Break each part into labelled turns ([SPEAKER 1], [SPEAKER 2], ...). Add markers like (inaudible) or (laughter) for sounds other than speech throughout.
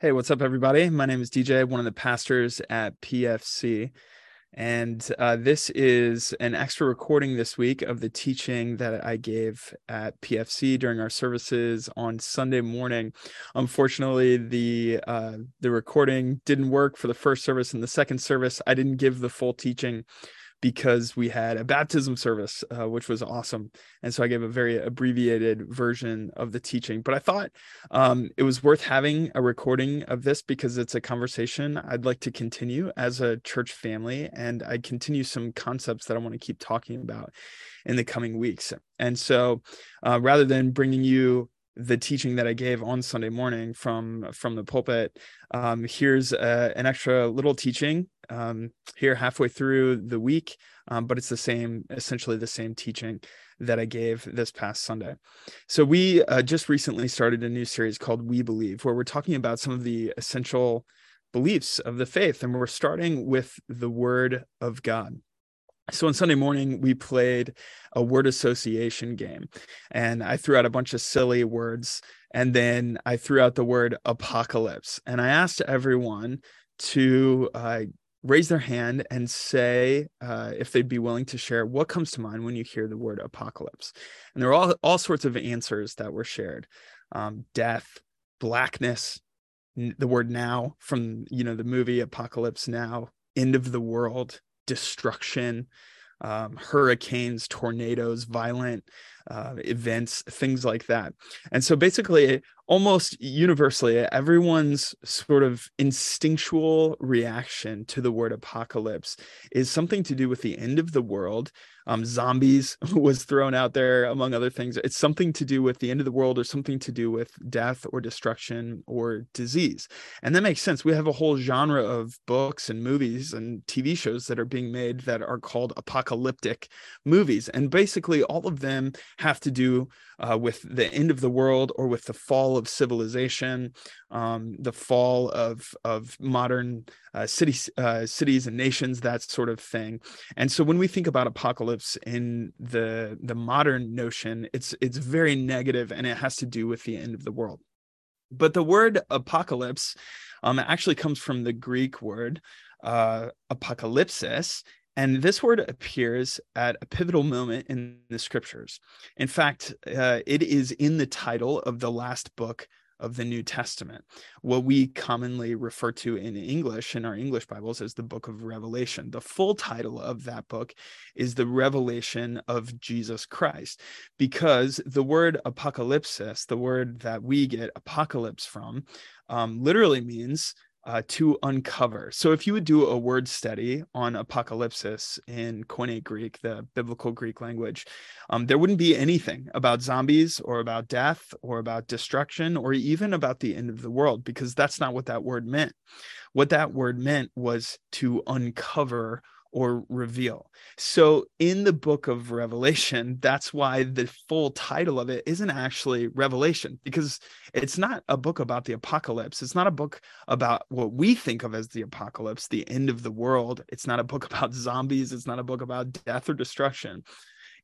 [SPEAKER 1] Hey, what's up, everybody? My name is DJ, one of the pastors at PFC. And uh, this is an extra recording this week of the teaching that I gave at PFC during our services on Sunday morning. Unfortunately, the uh, the recording didn't work for the first service and the second service. I didn't give the full teaching because we had a baptism service, uh, which was awesome. And so I gave a very abbreviated version of the teaching. But I thought um, it was worth having a recording of this because it's a conversation I'd like to continue as a church family. And I continue some concepts that I want to keep talking about in the coming weeks. And so uh, rather than bringing you the teaching that I gave on Sunday morning from from the pulpit. Um, here's a, an extra little teaching um, here halfway through the week, um, but it's the same, essentially the same teaching that I gave this past Sunday. So we uh, just recently started a new series called We Believe, where we're talking about some of the essential beliefs of the faith, and we're starting with the Word of God so on Sunday morning, we played a word association game, and I threw out a bunch of silly words, and then I threw out the word apocalypse, and I asked everyone to uh, raise their hand and say uh, if they'd be willing to share what comes to mind when you hear the word apocalypse. And there were all all sorts of answers that were shared: um, death, blackness, the word now from you know the movie Apocalypse Now, end of the world destruction, um, hurricanes, tornadoes, violent uh, events, things like that. And so basically, almost universally, everyone's sort of instinctual reaction to the word apocalypse is something to do with the end of the world. Um, zombies (laughs) was thrown out there, among other things. It's something to do with the end of the world or something to do with death or destruction or disease. And that makes sense. We have a whole genre of books and movies and TV shows that are being made that are called apocalyptic movies. And basically, all of them have to do uh, with the end of the world or with the fall of civilization, um, the fall of of modern uh, cities, uh, cities and nations, that sort of thing. And so when we think about apocalypse in the the modern notion, it's it's very negative and it has to do with the end of the world. But the word apocalypse um, actually comes from the Greek word uh, apocalypsis, and this word appears at a pivotal moment in the scriptures. In fact, uh, it is in the title of the last book of the New Testament, what we commonly refer to in English, in our English Bibles, as the book of Revelation. The full title of that book is the revelation of Jesus Christ, because the word apocalypsis, the word that we get apocalypse from, um, literally means uh, to uncover. So, if you would do a word study on apocalypsis in Koine Greek, the biblical Greek language, um, there wouldn't be anything about zombies or about death or about destruction or even about the end of the world, because that's not what that word meant. What that word meant was to uncover or reveal. So in the book of Revelation, (laughs) that's why the full title of it isn't actually Revelation, because it's not a book about the apocalypse. It's not a book about what we think of as the apocalypse, the end of the world. It's not a book (laughs) about zombies. It's not a book about death or destruction.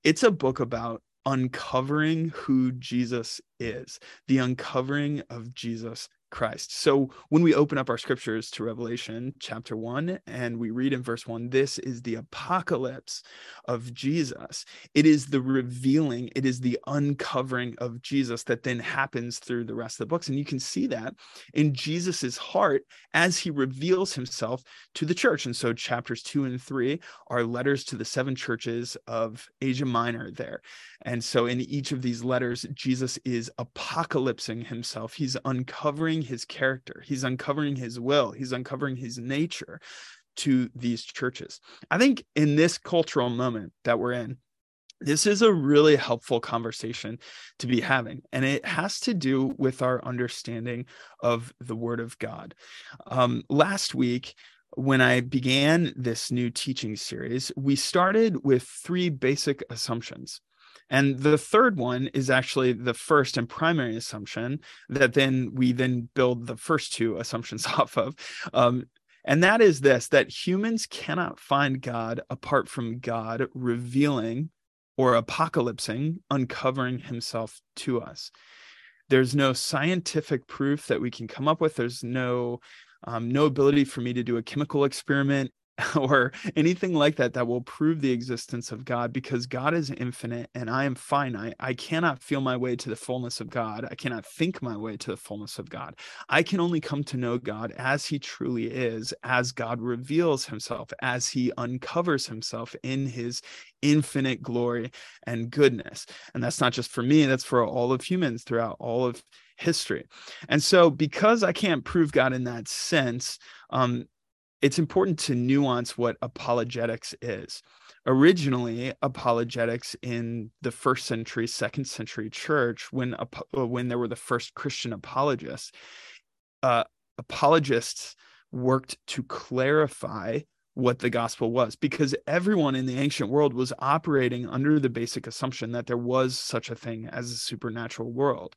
[SPEAKER 1] It's a book about uncovering who Jesus is, the uncovering of Jesus Christ. So when we open up our scriptures to Revelation chapter 1 and we read in verse 1, this is the apocalypse of Jesus. It is the revealing, it is the uncovering of Jesus that then happens through the rest of the books. And you can see that in Jesus's heart as he reveals himself to the church. And so chapters 2 and 3 are letters to the seven churches of Asia Minor there. And so in each of these letters, Jesus is apocalypsing himself. He's uncovering his character, he's uncovering his will, he's uncovering his nature to these churches. I think in this cultural moment that we're in, this is a really helpful conversation to be having, and it has to do with our understanding of the Word of God. Um, last week, when I began this new teaching series, we started with three basic assumptions. And the third one is actually the first and primary assumption that then we then build the first two (laughs) assumptions off of. Um, and that is this that humans cannot find God apart from God revealing or apocalypsing, uncovering himself to us. there's no scientific proof that we can come up with there's no um, no ability for me to do a chemical experiment (laughs) or anything like that that will prove the existence of God because God is infinite and I am finite. I cannot feel my way to the fullness of God. I cannot think my way to the fullness of God. I can only come to know God as he truly is, as God reveals himself, as he uncovers himself in his infinite glory and goodness. And that's not just for me, that's for all of humans throughout all of history. And so, because I can't prove God in that sense, um, it's important to nuance what apologetics is. Originally, apologetics in the first century, second century church, when uh, when there were the first Christian apologists, uh, apologists worked to clarify what the gospel was because everyone in the ancient world was operating under the basic assumption that there was such a thing as a supernatural world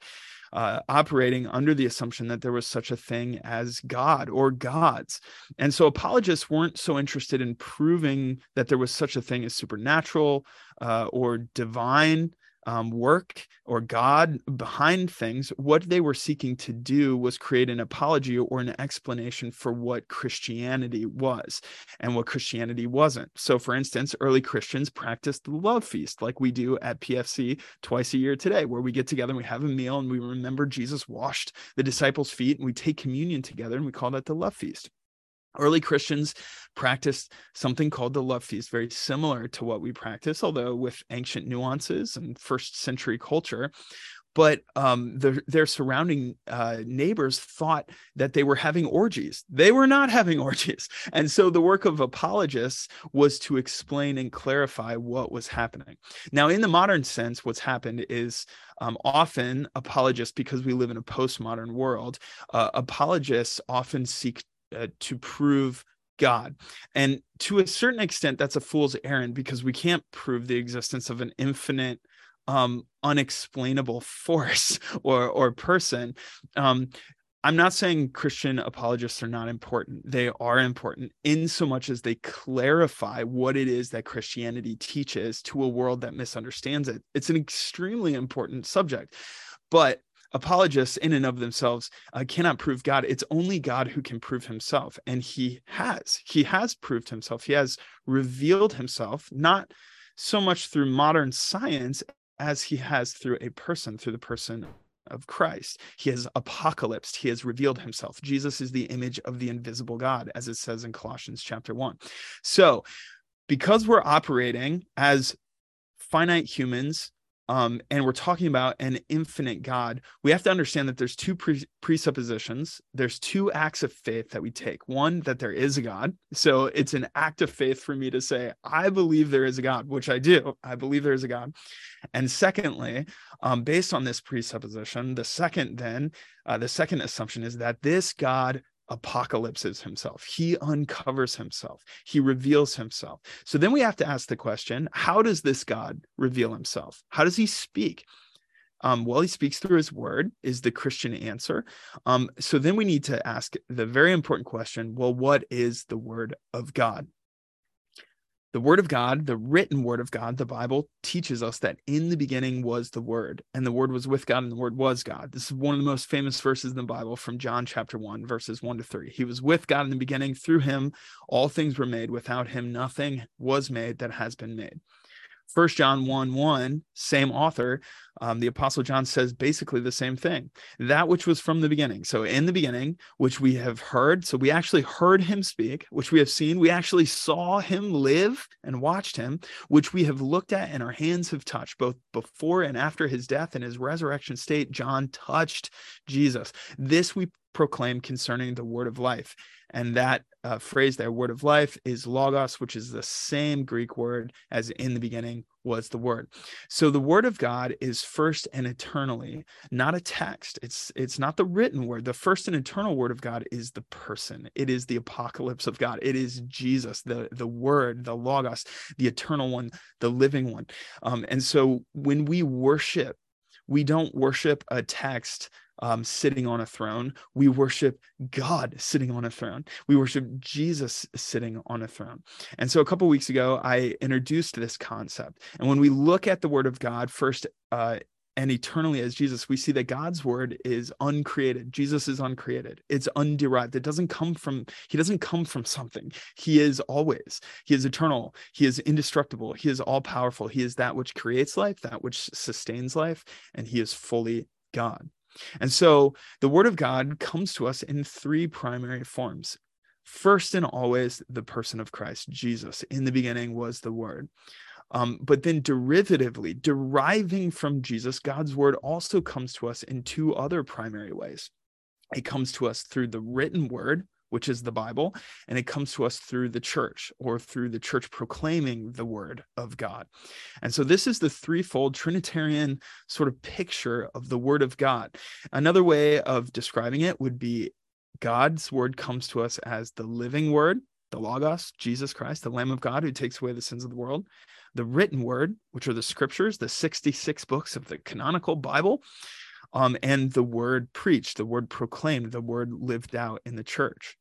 [SPEAKER 1] uh, operating under the assumption that there was such a thing as God or gods. And so apologists weren't so interested in proving that there was such a thing as supernatural uh, or divine um, work or God behind things, what they were seeking to do was create an apology or an explanation for what Christianity was and what Christianity wasn't. So, for instance, early Christians practiced the love feast like we do at PFC twice a year today, where we get together and we have a meal and we remember Jesus washed the disciples' feet and we take communion together and we call that the love feast. Early Christians practiced something called the love feast, very similar to what we practice, although with ancient nuances and first century culture. But um, the, their surrounding uh, neighbors thought that they were having orgies. They were not having (laughs) orgies. And so the work of apologists was to explain and clarify what was happening. Now, in the modern sense, what's happened is um, often apologists, because we live in a postmodern world, uh, apologists often seek uh, to prove God. And to a certain extent, that's a fool's errand because we can't prove the existence of an infinite, um, unexplainable (laughs) force or or person. Um, I'm not saying Christian apologists are not important. They are important in so much as they clarify what it is that Christianity teaches to a world that misunderstands it. It's an extremely important subject. But apologists in and of themselves uh, cannot prove God. It's only God who can prove himself. And he has. He has proved himself. He has revealed himself, not so much through modern science as he has through a person, through the person of Christ. He has apocalypsed, he has revealed himself. Jesus is the image of the invisible God, as it says in Colossians chapter 1. So, because we're operating as finite humans um, and we're talking about an infinite God, we have to understand that there's two pre- presuppositions. There's two acts of faith that we take. One, that there is a God. So it's an act of faith for me to say, I believe there is a God, which I do. I believe there is a God. And secondly, um, based on this presupposition, the second then, uh, the second assumption is that this God apocalypses himself. He uncovers himself. He reveals himself. So then we have to ask the question how does this God reveal himself? How does he speak? Um, well, he speaks through his word, is the Christian answer. Um, so then we need to ask the very important question well, what is the word of God? The word of God, the written word of God, the Bible teaches us that in the beginning was the word, and the word was with God, and the word was God. This is one of the most famous verses in the Bible from John chapter 1, verses 1 to 3. He was with God in the beginning. Through him, all things were made. Without him, nothing was made that has been made. First John 1 1, same author, um, the Apostle John says basically the same thing. That which was from the beginning. So, in the beginning, which we have heard, so we actually heard him speak, which we have seen, we actually saw him live and watched him, which we have looked at and our hands have touched, both before and after his death and his resurrection state. John touched Jesus. This we proclaim concerning the word of life. And that uh, phrase there, word of life, is logos, which is the same Greek word as in the beginning was the word. So the word of God is first and eternally, not a text. It's it's not the written word. The first and eternal word of God is the person. It is the apocalypse of God. It is Jesus, the the word, the logos, the eternal one, the living one. Um, and so when we worship, we don't worship a text um, sitting on a throne. We worship God sitting on a throne. We worship Jesus sitting on a throne. And so a couple weeks ago, I introduced this concept. And when we look at the Word of God, first uh, and eternally as Jesus, we see that God's word is uncreated. Jesus is uncreated. It's underived. It doesn't come from, he doesn't come from something. He is always, he is eternal. He is indestructible. He is all powerful. He is that which creates life, that which sustains life, and he is fully God. And so the word of God comes to us in three primary forms. First and always, the person of Christ, Jesus. In the beginning was the word. Um, but then derivatively, deriving from Jesus, God's word also comes to us in two other primary ways. It comes to us through the written word, which is the Bible, and it comes to us through the church or through the church proclaiming the word of God. And so this is the threefold Trinitarian sort of picture of the word of God. Another way of describing it would be God's word comes to us as the living word, the Logos, Jesus Christ, the Lamb of God who takes away the sins of the world the written word, which are the scriptures, the 66 books of the canonical Bible, um, and the word preached, the word proclaimed, the word lived out in the church.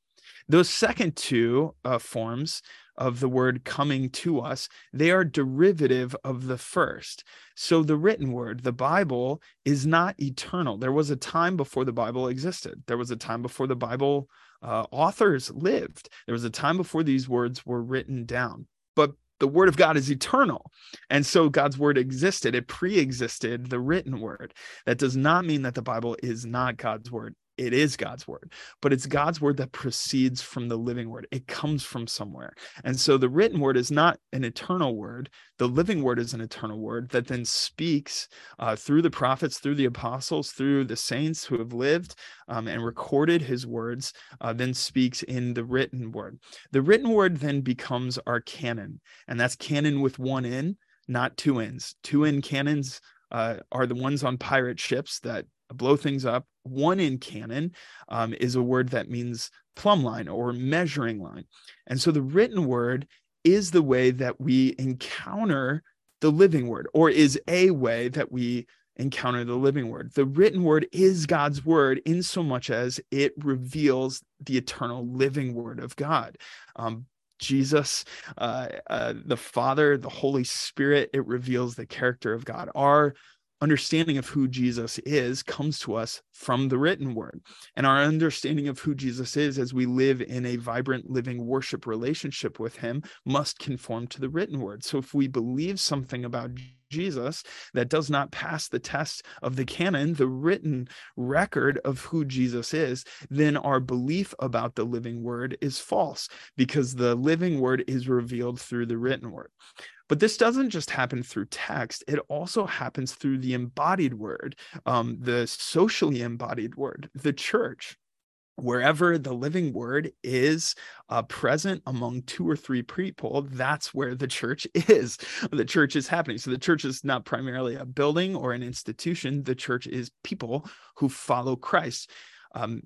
[SPEAKER 1] Those second two uh, forms of the word coming to us, they are derivative of the first. So the written word, the Bible, is not eternal. There was a time before the Bible existed. There was a time before the Bible uh, authors lived. There was a time before these words were written down. But the word of God is eternal. And so God's word existed, it pre existed the written word. That does not mean that the Bible is not God's word it is God's word, but it's God's word that proceeds from the living word. It comes from somewhere. And so the written word is not an eternal word. The living word is an eternal word that then speaks uh, through the prophets, through the apostles, through the saints who have lived um, and recorded his words, uh, then speaks in the written word. The written word then becomes our canon, and that's canon with one N, not two N's. Two N canons uh, are the ones on pirate ships that blow things up. One in canon um, is a word that means plumb line or measuring line. And so the written word is the way that we encounter the living word, or is a way that we encounter the living word. The written word is God's word in so much as it reveals the eternal living word of God. Um, Jesus, uh, uh, the Father, the Holy Spirit, it reveals the character of God. Our understanding of who Jesus is comes to us from the written word. And our understanding of who Jesus is as we live in a vibrant living worship relationship with him must conform to the written word. So if we believe something about Jesus that does not pass the test of the canon, the written record of who Jesus is, then our belief about the living word is false because the living word is revealed through the written word. But this doesn't just happen through text, it also happens through the embodied word, um, the socially embodied word, the church. Wherever the living word is uh, present among two or three people that's where the church (laughs) is. The church is happening. So the church is not primarily a building or an institution the church is people who follow christ. Um,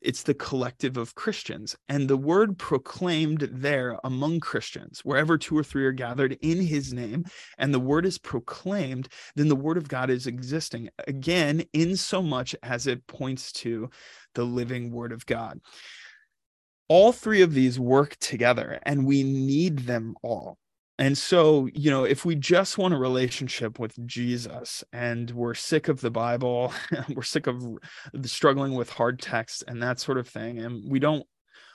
[SPEAKER 1] it's the collective of Christians. And the word proclaimed there among Christians, wherever two or three are gathered in his name, and the word is proclaimed, then the word of God is existing again, in so much as it points to the living word of God. All three of these work together, and we need them all. And so, you know, if we just want a relationship with Jesus and we're sick of the Bible, (laughs) we're sick of struggling with hard texts and that sort of thing, and we don't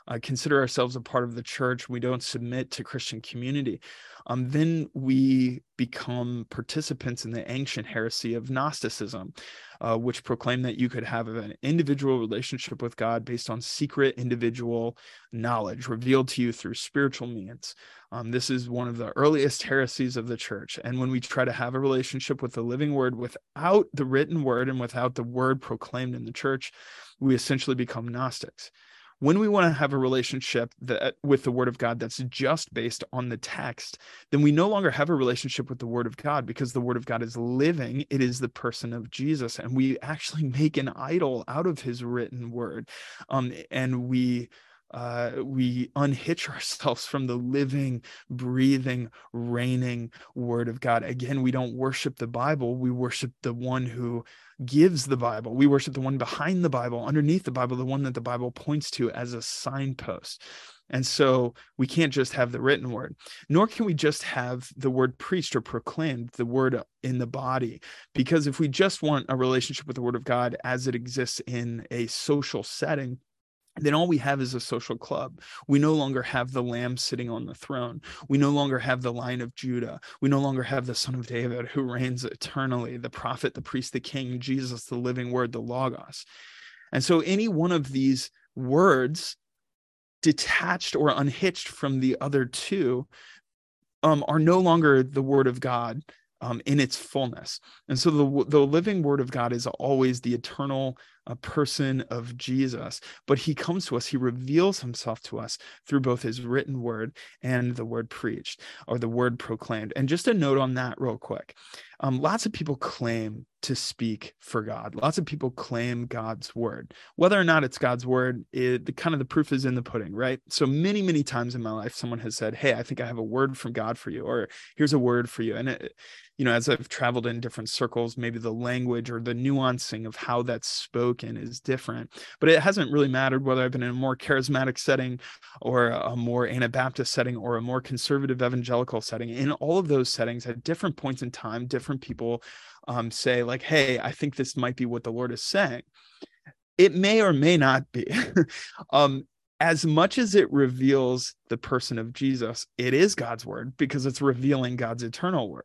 [SPEAKER 1] uh, consider ourselves a part of the church, we don't submit to Christian community, um, then we become participants in the ancient heresy of Gnosticism, uh, which proclaimed that you could have an individual relationship with God based on secret individual knowledge revealed to you through spiritual means. Um, this is one of the earliest heresies of the church. And when we try to have a relationship with the living word without the written word and without the word proclaimed in the church, we essentially become Gnostics when we want to have a relationship that with the word of god that's just based on the text then we no longer have a relationship with the word of god because the word of god is living it is the person of jesus and we actually (laughs) make an idol out of his written word um, and we uh, we unhitch (laughs) ourselves from the living, breathing, reigning Word of God. Again, we don't worship the Bible, we worship the one who gives the Bible. We worship the one behind the Bible, underneath the Bible, the one that the Bible points to as a signpost. And so we can't just have the written word, nor can we just have the word preached or proclaimed, the word in the body. Because if we just want a relationship with the word of God as it exists in a social setting, then all we have is a social club. We no longer have the lamb sitting on the throne. We no longer have the lion of Judah. We no longer have the son of David who reigns eternally, the prophet, the priest, the king, Jesus, the living word, the Logos. And so any one of these words detached or unhitched from the other two um, are no longer the word of God um, in its fullness. And so the, the living word of God is always the eternal uh, person of Jesus. But he comes to us, he reveals himself to us through both his written word and the word preached or the word proclaimed. And just a note on that, real quick um, lots of people claim to speak for God. Lots of people claim God's word. Whether or not it's God's word, it, the kind of the proof is in the pudding, right? So many, many times in my life, someone has said, "Hey, I think I have a word from God for you," or "Here's a word for you." And it, you know, as I've traveled in different circles, maybe the language or the nuancing of how that's spoken is different. But it hasn't really mattered whether I've been in a more charismatic setting or a more Anabaptist setting or a more conservative evangelical setting. In all of those settings, at different points in time, different people um, say like hey i think this might be what the lord is saying it may or may not be (laughs) um, as much as it reveals the person of jesus it is god's word because it's revealing god's eternal word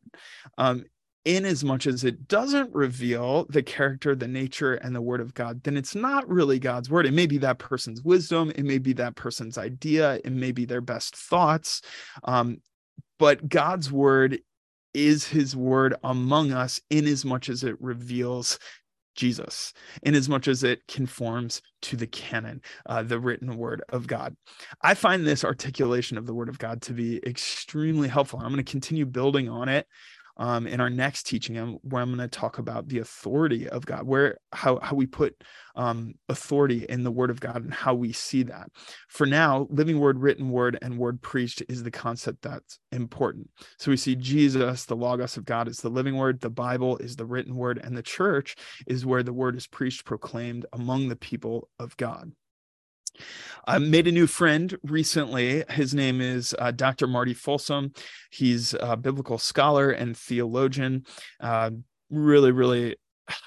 [SPEAKER 1] um, in as much as it doesn't reveal the character, the nature, and the word of God, then it's not really God's word. It may be that person's wisdom, it may be that person's idea, it may be their best thoughts. Um, but God's word is his word among us in as much as it reveals Jesus, in as much as it conforms to the canon, uh, the written word of God. I find this articulation of the word of God to be extremely helpful. I'm going to continue building on it um, in our next teaching, where I'm going to talk about the authority of God, where how how we put um, authority in the Word of God and how we see that. For now, living Word, written Word, and Word preached is the concept that's important. So we see Jesus, the Logos of God, is the living Word, the Bible is the written Word, and the church is where the Word is preached, proclaimed among the people of God. I made a new friend recently. His name is uh, Dr. Marty Folsom. He's a biblical scholar and theologian. Uh, really, really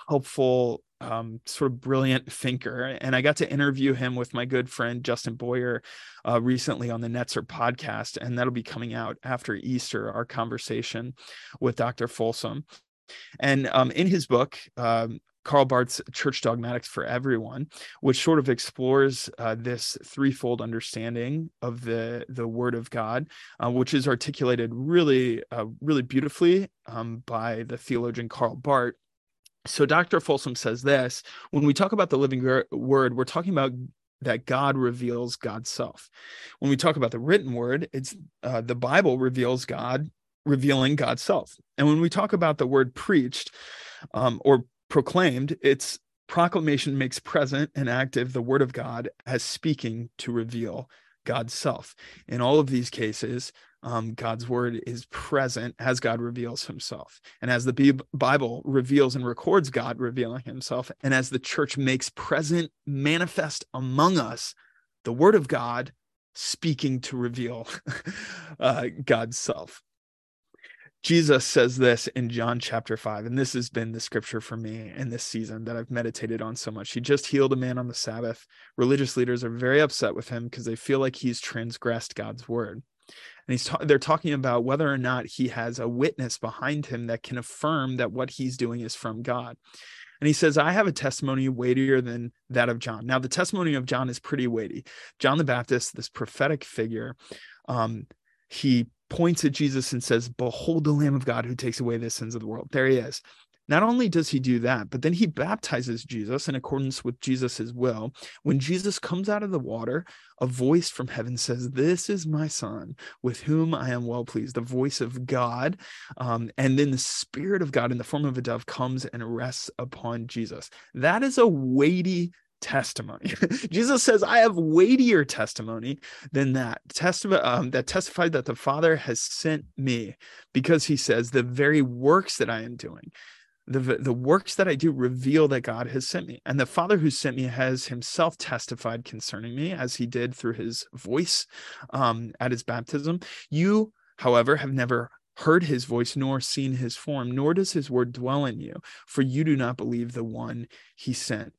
[SPEAKER 1] helpful, um, sort of brilliant thinker. And I got to interview him with my good friend Justin Boyer uh, recently on the Netzer podcast, and that'll be coming out after Easter. Our conversation with Dr. Folsom. And um, in his book, um, Karl Barth's Church Dogmatics for Everyone, which sort of explores uh, this threefold understanding of the the Word of God, uh, which is articulated really, uh, really beautifully um, by the theologian Karl Barth. So Dr. Folsom says this: when we talk about the living Word, we're talking about that God reveals God's self. When we talk about the written Word, it's uh, the Bible reveals God revealing God's self. And when we talk about the word preached, um, or proclaimed, its proclamation makes present and active the word of God as speaking to reveal God's self. In all of these cases, um, God's word is present as God reveals himself. And as the Bible reveals and records God revealing himself, and as the church makes present, manifest among us the word of God speaking to reveal (laughs) uh, God's self. Jesus says this in John chapter 5, and this has been the scripture for me in this season that I've meditated on so much. He just healed a man on the Sabbath. Religious leaders are very upset with him because they feel like he's transgressed God's word. And he's ta- they're talking about whether or not he has a witness behind him that can affirm that what he's doing is from God. And he says, I have a testimony weightier than that of John. Now, the testimony of John is pretty weighty. John the Baptist, this prophetic figure, um, he points at Jesus and says, Behold the Lamb of God who takes away the sins of the world. There he is. Not only does he do that, but then he baptizes Jesus in accordance with Jesus' will. When Jesus comes out of the water, a voice from heaven says, This is my son with whom I am well pleased, the voice of God. Um, and then the Spirit of God in the form of a dove comes and rests upon Jesus. That is a weighty testimony. (laughs) Jesus says, I have weightier testimony than that. Testimony um, that testified that the Father has sent me, because he says, the very works that I am doing, the the works that I do reveal that God has sent me, and the Father who sent me has Himself testified concerning me, as He did through His voice um, at His baptism. You, however, have never heard His voice nor seen His form, nor does His word dwell in you, for you do not believe the one He sent.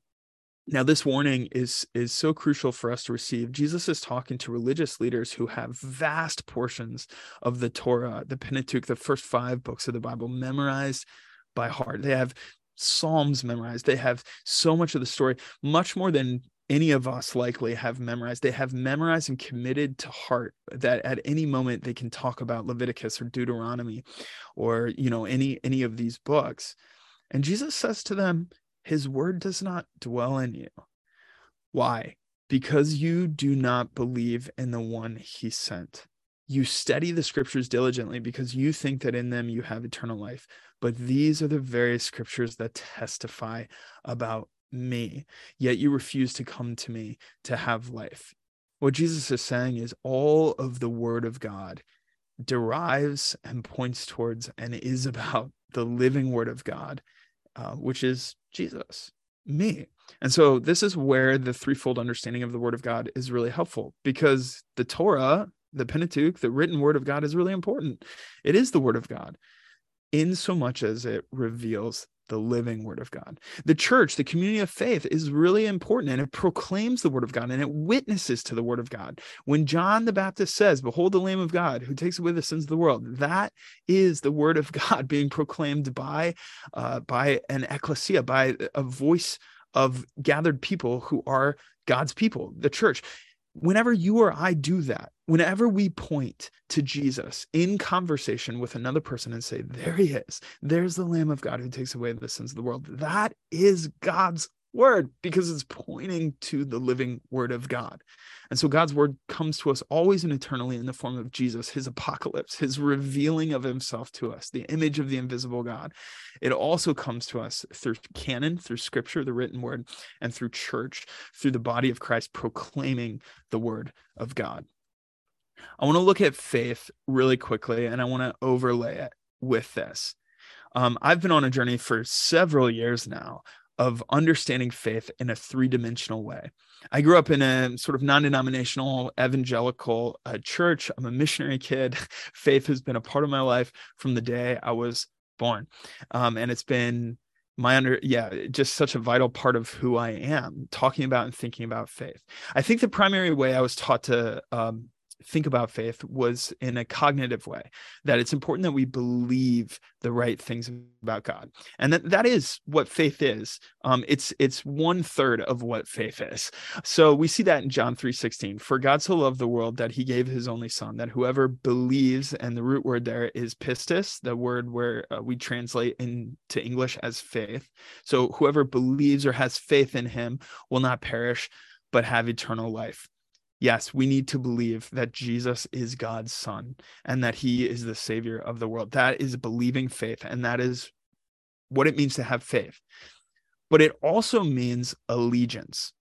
[SPEAKER 1] Now, this warning is is so crucial for us to receive. Jesus is talking to religious leaders who have vast portions of the Torah, the Pentateuch, the first five books of the Bible memorized by heart. They have Psalms memorized. They have so much of the story, much more than any of us likely have memorized. They have memorized and committed to heart that at any moment they can talk about Leviticus or Deuteronomy or, you know, any any of these books. And Jesus says to them, his word does not dwell in you. Why? Because you do not believe in the one he sent. You study the scriptures diligently because you think that in them you have eternal life. But these are the very scriptures that testify about me, yet you refuse to come to me to have life. What Jesus is saying is all of the word of God derives and points towards and is about the living word of God, uh, which is Jesus, me. And so this is where the threefold understanding of the word of God is really helpful because the Torah, the Pentateuch, the written word of God is really important. It is the word of God in so much as it reveals the living word of God. The church, the community of faith is really important and it proclaims the word of God and it witnesses to the word of God. When John the Baptist says, Behold the Lamb of God who takes away the sins of the world, that is the word of (laughs) God being proclaimed by, uh, by an ecclesia, by a voice of gathered people who are God's people, the church whenever you or I do that, whenever we point to Jesus in conversation with another person and say, There he is, there's the Lamb of God who takes away the sins of the world, that is God's word because it's pointing to the living word of God. And so God's word comes to us always and eternally in the form of Jesus, his apocalypse, his revealing of himself to us, the image of the invisible God. It also comes to us through canon, through scripture, the written word, and through church, through the body of Christ proclaiming the word of God. I want to look at faith really quickly and I want to overlay it with this. Um, I've been on a journey for several years now of understanding faith in a three dimensional way. I grew up in a sort of non denominational evangelical uh, church. I'm a missionary kid. (laughs) faith has been a part of my life from the day I was born. Um, and it's been my under yeah just such a vital part of who i am talking about and thinking about faith i think the primary way i was taught to um, think about faith was in a cognitive way that it's important that we believe the right things about god. And that that is what faith is. Um it's it's one third of what faith is. So we see that in john 3 16 for god so loved the world that he gave his only son that whoever believes and the root word there is pistis the word where uh, we translate into english as faith. So whoever believes or has faith in him will not perish but have eternal life yes, we need to believe that Jesus is God's son and that he is the savior of the world. That is believing faith, and that is what it means to have faith. But it also means allegiance.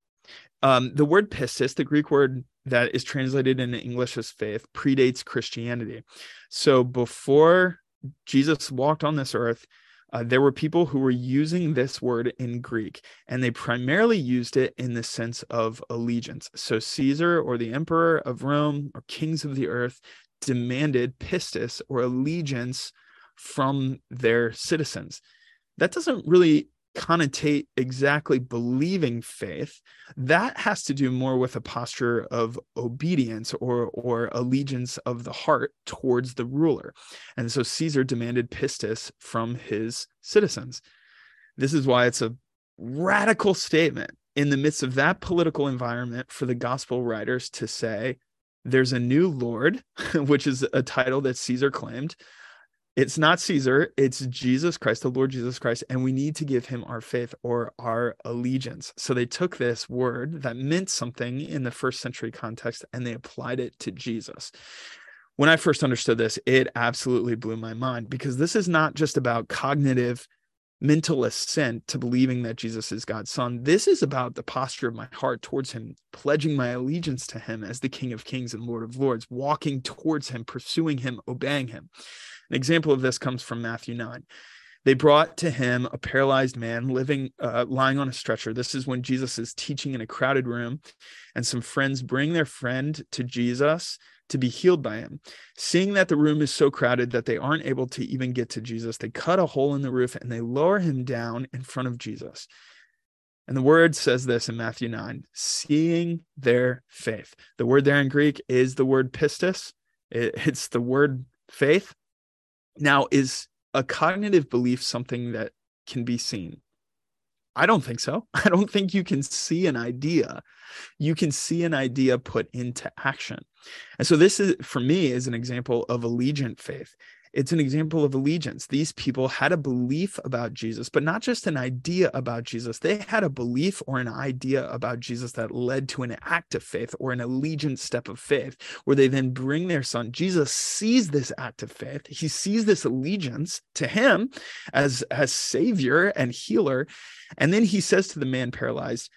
[SPEAKER 1] Um, the word pistis, the Greek word that is translated in English as faith, predates Christianity. So before Jesus walked on this earth, uh, there were people who were using this word in Greek, and they primarily used it in the sense of allegiance. So Caesar or the emperor of Rome or kings of the earth demanded pistis or allegiance from their citizens. That doesn't really connotate exactly believing faith that has to do more with a posture of obedience or or allegiance of the heart towards the ruler. And so caesar demanded pistis from his citizens. This is why it's a radical statement in the midst of that political environment for the gospel writers to say there's a new lord (laughs) which is a title that caesar claimed it's not Caesar, it's Jesus Christ, the Lord Jesus Christ, and we need to give him our faith or our allegiance. So they took this word that meant something in the first century context and they applied it to Jesus. When I first understood this, it absolutely blew my mind because this is not just about cognitive mental assent to believing that Jesus is God's son. This is about the posture of my heart towards him, pledging my allegiance to him as the King of Kings and Lord of Lords, walking towards him, pursuing him, obeying him. An example of this comes from Matthew 9. They brought to him a paralyzed man living, uh, lying on a stretcher. This is when Jesus is teaching in a crowded room, and some friends bring their friend to Jesus to be healed by him. Seeing that the room is so crowded that they aren't able to even get to Jesus, they cut a hole in the roof and they lower him down in front of Jesus. And the word says this in Matthew 9 seeing their faith. The word there in Greek is the word pistis, (laughs) it's the word faith. Now, is a cognitive belief something that can be seen? I don't think so. (laughs) I don't think you can see an idea. You can see an idea put into action. And so this is for me is an example of allegiant faith. It's an example of allegiance. These people had a belief about Jesus, but not just an idea about Jesus. They had a belief or an idea about Jesus that led to an act of faith or an allegiance step of faith, where they then bring their son. Jesus sees this act of faith. He sees this allegiance to him as, as savior and healer. And then he says to the man paralyzed,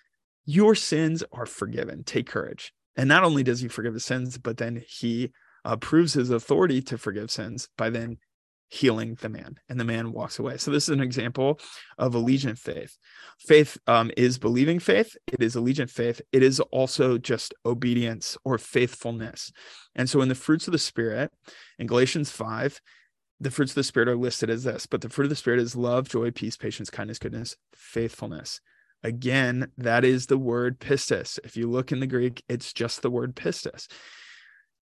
[SPEAKER 1] Your sins are forgiven. Take courage. And not only does he forgive his sins, but then he uh, proves his authority to forgive sins by then healing the man and the man walks away. So this is an example of allegiant faith. Faith um, is believing faith. It is allegiant faith. It is also just obedience or faithfulness. And so in the fruits of the spirit in galatians 5 the fruits of the spirit are listed as this but the fruit of the spirit is love joy peace patience kindness goodness faithfulness. Again that is the word pistis. If you look in the greek it's just the word pistis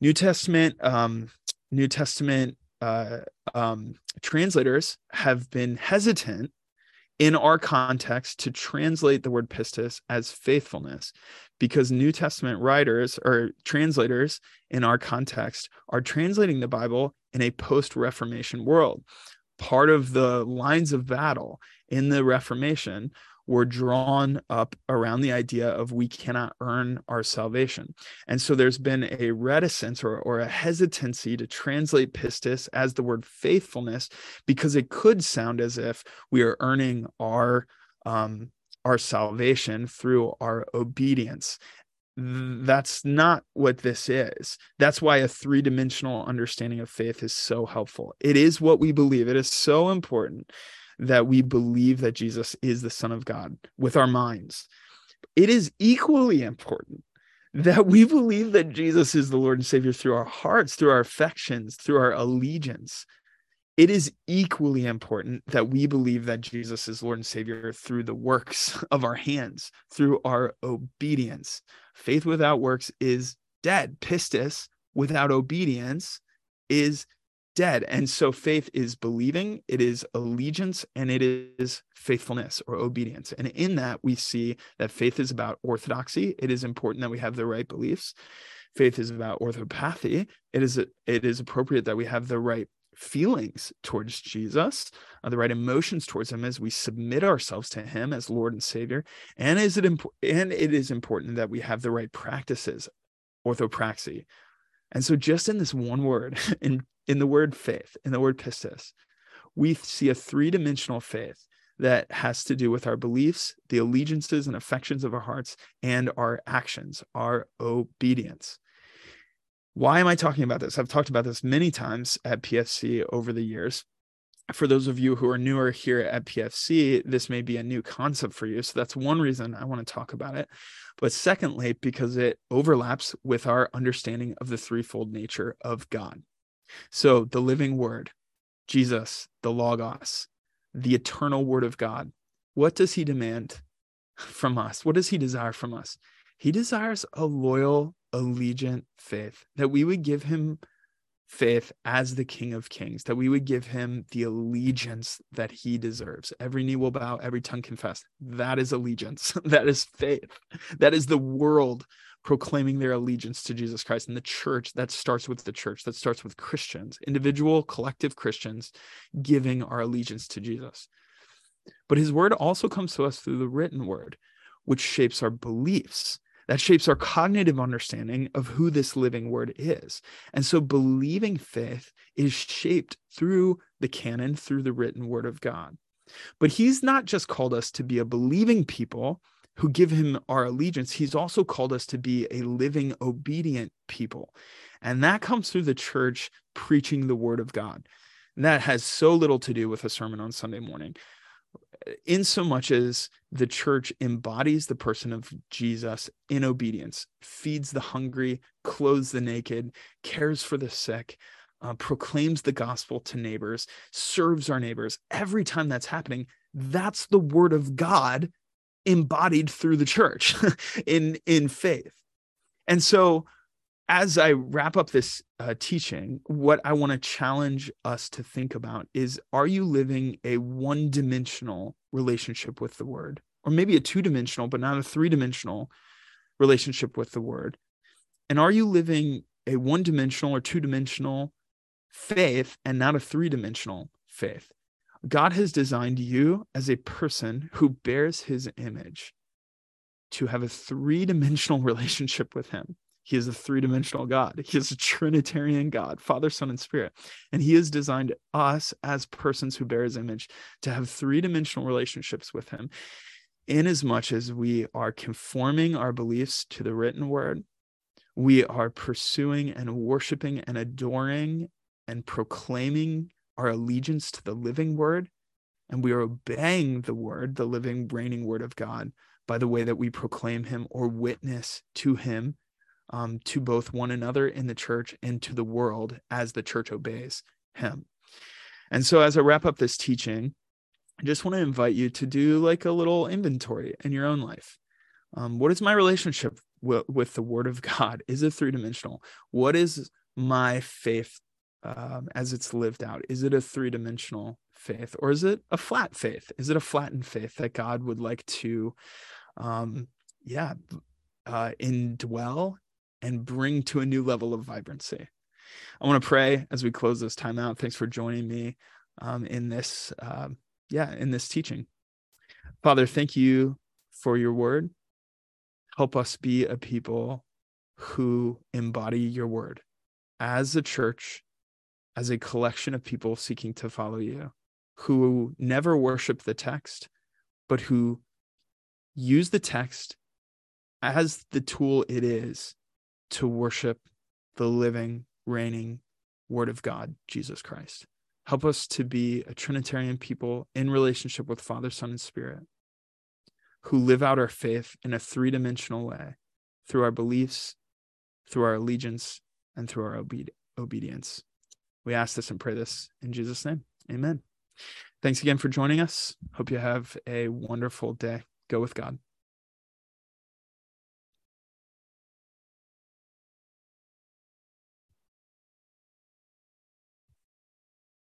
[SPEAKER 1] New Testament, um, New Testament uh, um, translators have been hesitant in our context to translate the word pistis as faithfulness because New Testament writers or translators in our context are translating the Bible in a post Reformation world. Part of the lines of battle in the Reformation were drawn up around the idea of we cannot earn our salvation. And so there's been a reticence or, or a hesitancy to translate pistis as the word faithfulness because it could sound as if we are earning our um, our salvation through our obedience that's not what this is. That's why a three dimensional understanding of faith is so helpful. It is what we believe. It is so important that we believe that Jesus is the Son of God with our minds. It is equally important that we believe that Jesus is the Lord and Savior through our hearts, through our affections, through our allegiance. It is equally important that we believe that Jesus is Lord and Savior through the works of our hands, through our obedience. Faith without works is dead. Pistis without obedience is dead. And so faith is believing, it is allegiance, and it is faithfulness or obedience. And in that, we see that faith is about orthodoxy. It is important that we have the right beliefs. Faith is about orthopathy. It is it is appropriate that we have the right feelings towards Jesus, uh, the right emotions towards him as we submit ourselves to him as Lord and Savior. And is it imp- and it is important that we have the right practices, orthopraxy. And so just in this one word, (laughs) in in the word faith, in the word pistis, we see a three dimensional faith that has to do with our beliefs, the allegiances and affections of our hearts, and our actions, our obedience. Why am I talking about this? I've talked about this many times at PFC over the years. For those of you who are newer here at PFC, this may be a new concept for you. So that's one reason I want to talk about it. But secondly, because it overlaps with our understanding of the threefold nature of God. So the living word, Jesus, the Logos, the eternal word of God, what does he demand from us? What does he desire from us? He desires a loyal, allegiant faith, that we would give him faith as the King of Kings, that we would give him the allegiance that he deserves. Every knee will bow, every tongue confess. That is allegiance. (laughs) that is faith. That is the world proclaiming their allegiance to Jesus Christ. And the church, that starts with the church, that starts with Christians, individual, collective Christians giving our allegiance to Jesus. But his word also comes to us through the written word, which shapes our beliefs. That shapes our cognitive understanding of who this living word is. And so believing faith is shaped through the canon, through the written word of God. But he's not just called us to be a believing people, who give him our allegiance, he's also called us to be a living, obedient people. And that comes through the church preaching the word of God. And that has so little to do with a sermon on Sunday morning. In so much as the church embodies the person of Jesus in obedience, feeds the hungry, clothes the naked, cares for the sick, uh, proclaims the gospel to neighbors, serves our neighbors. Every time that's happening, that's the word of God embodied through the church (laughs) in in faith. And so as I wrap up this uh, teaching, what I want to challenge us to think about is are you living a one dimensional relationship with the word, or maybe a two dimensional, but not a three dimensional relationship with the word? And are you living a one dimensional or two dimensional faith and not a three dimensional faith? God has designed you as a person who bears his image to have a three dimensional (laughs) relationship with him. He is a three dimensional God. He is a Trinitarian God, Father, Son, and Spirit. And He has designed us as persons who bear His image to have three dimensional relationships with Him, in as much as we are conforming our beliefs to the written word, we are pursuing and worshiping and adoring and proclaiming our allegiance to the living word, and we are obeying the word, the living, reigning word of God, by the way that we proclaim Him or witness to Him um, to both one another in the church and to the world as the church obeys him. And so, as I wrap up this teaching, I just want to invite you to do like a little inventory in your own life. Um, what is my relationship w- with the Word of God? Is it three dimensional? What is my faith um, as it's lived out? Is it a three dimensional faith or is it a flat faith? Is it a flattened faith that God would like to, um, yeah, uh, indwell and bring to a new level of vibrancy. I want to pray as we close this time out. Thanks for joining me um, in this, um, yeah, in this teaching. Father, thank you for your word. Help us be a people who embody your word as a church, as a collection of people seeking to follow you, who never worship the text, but who use the text as the tool it is to worship the living, reigning Word of God, Jesus Christ. Help us to be a Trinitarian people in relationship with Father, Son, and Spirit who live out our faith in a three dimensional way through our beliefs, through our allegiance, and through our obe- obedience. We ask this and pray this in Jesus' name. Amen. Thanks again for joining us. Hope you have a wonderful day. Go with God.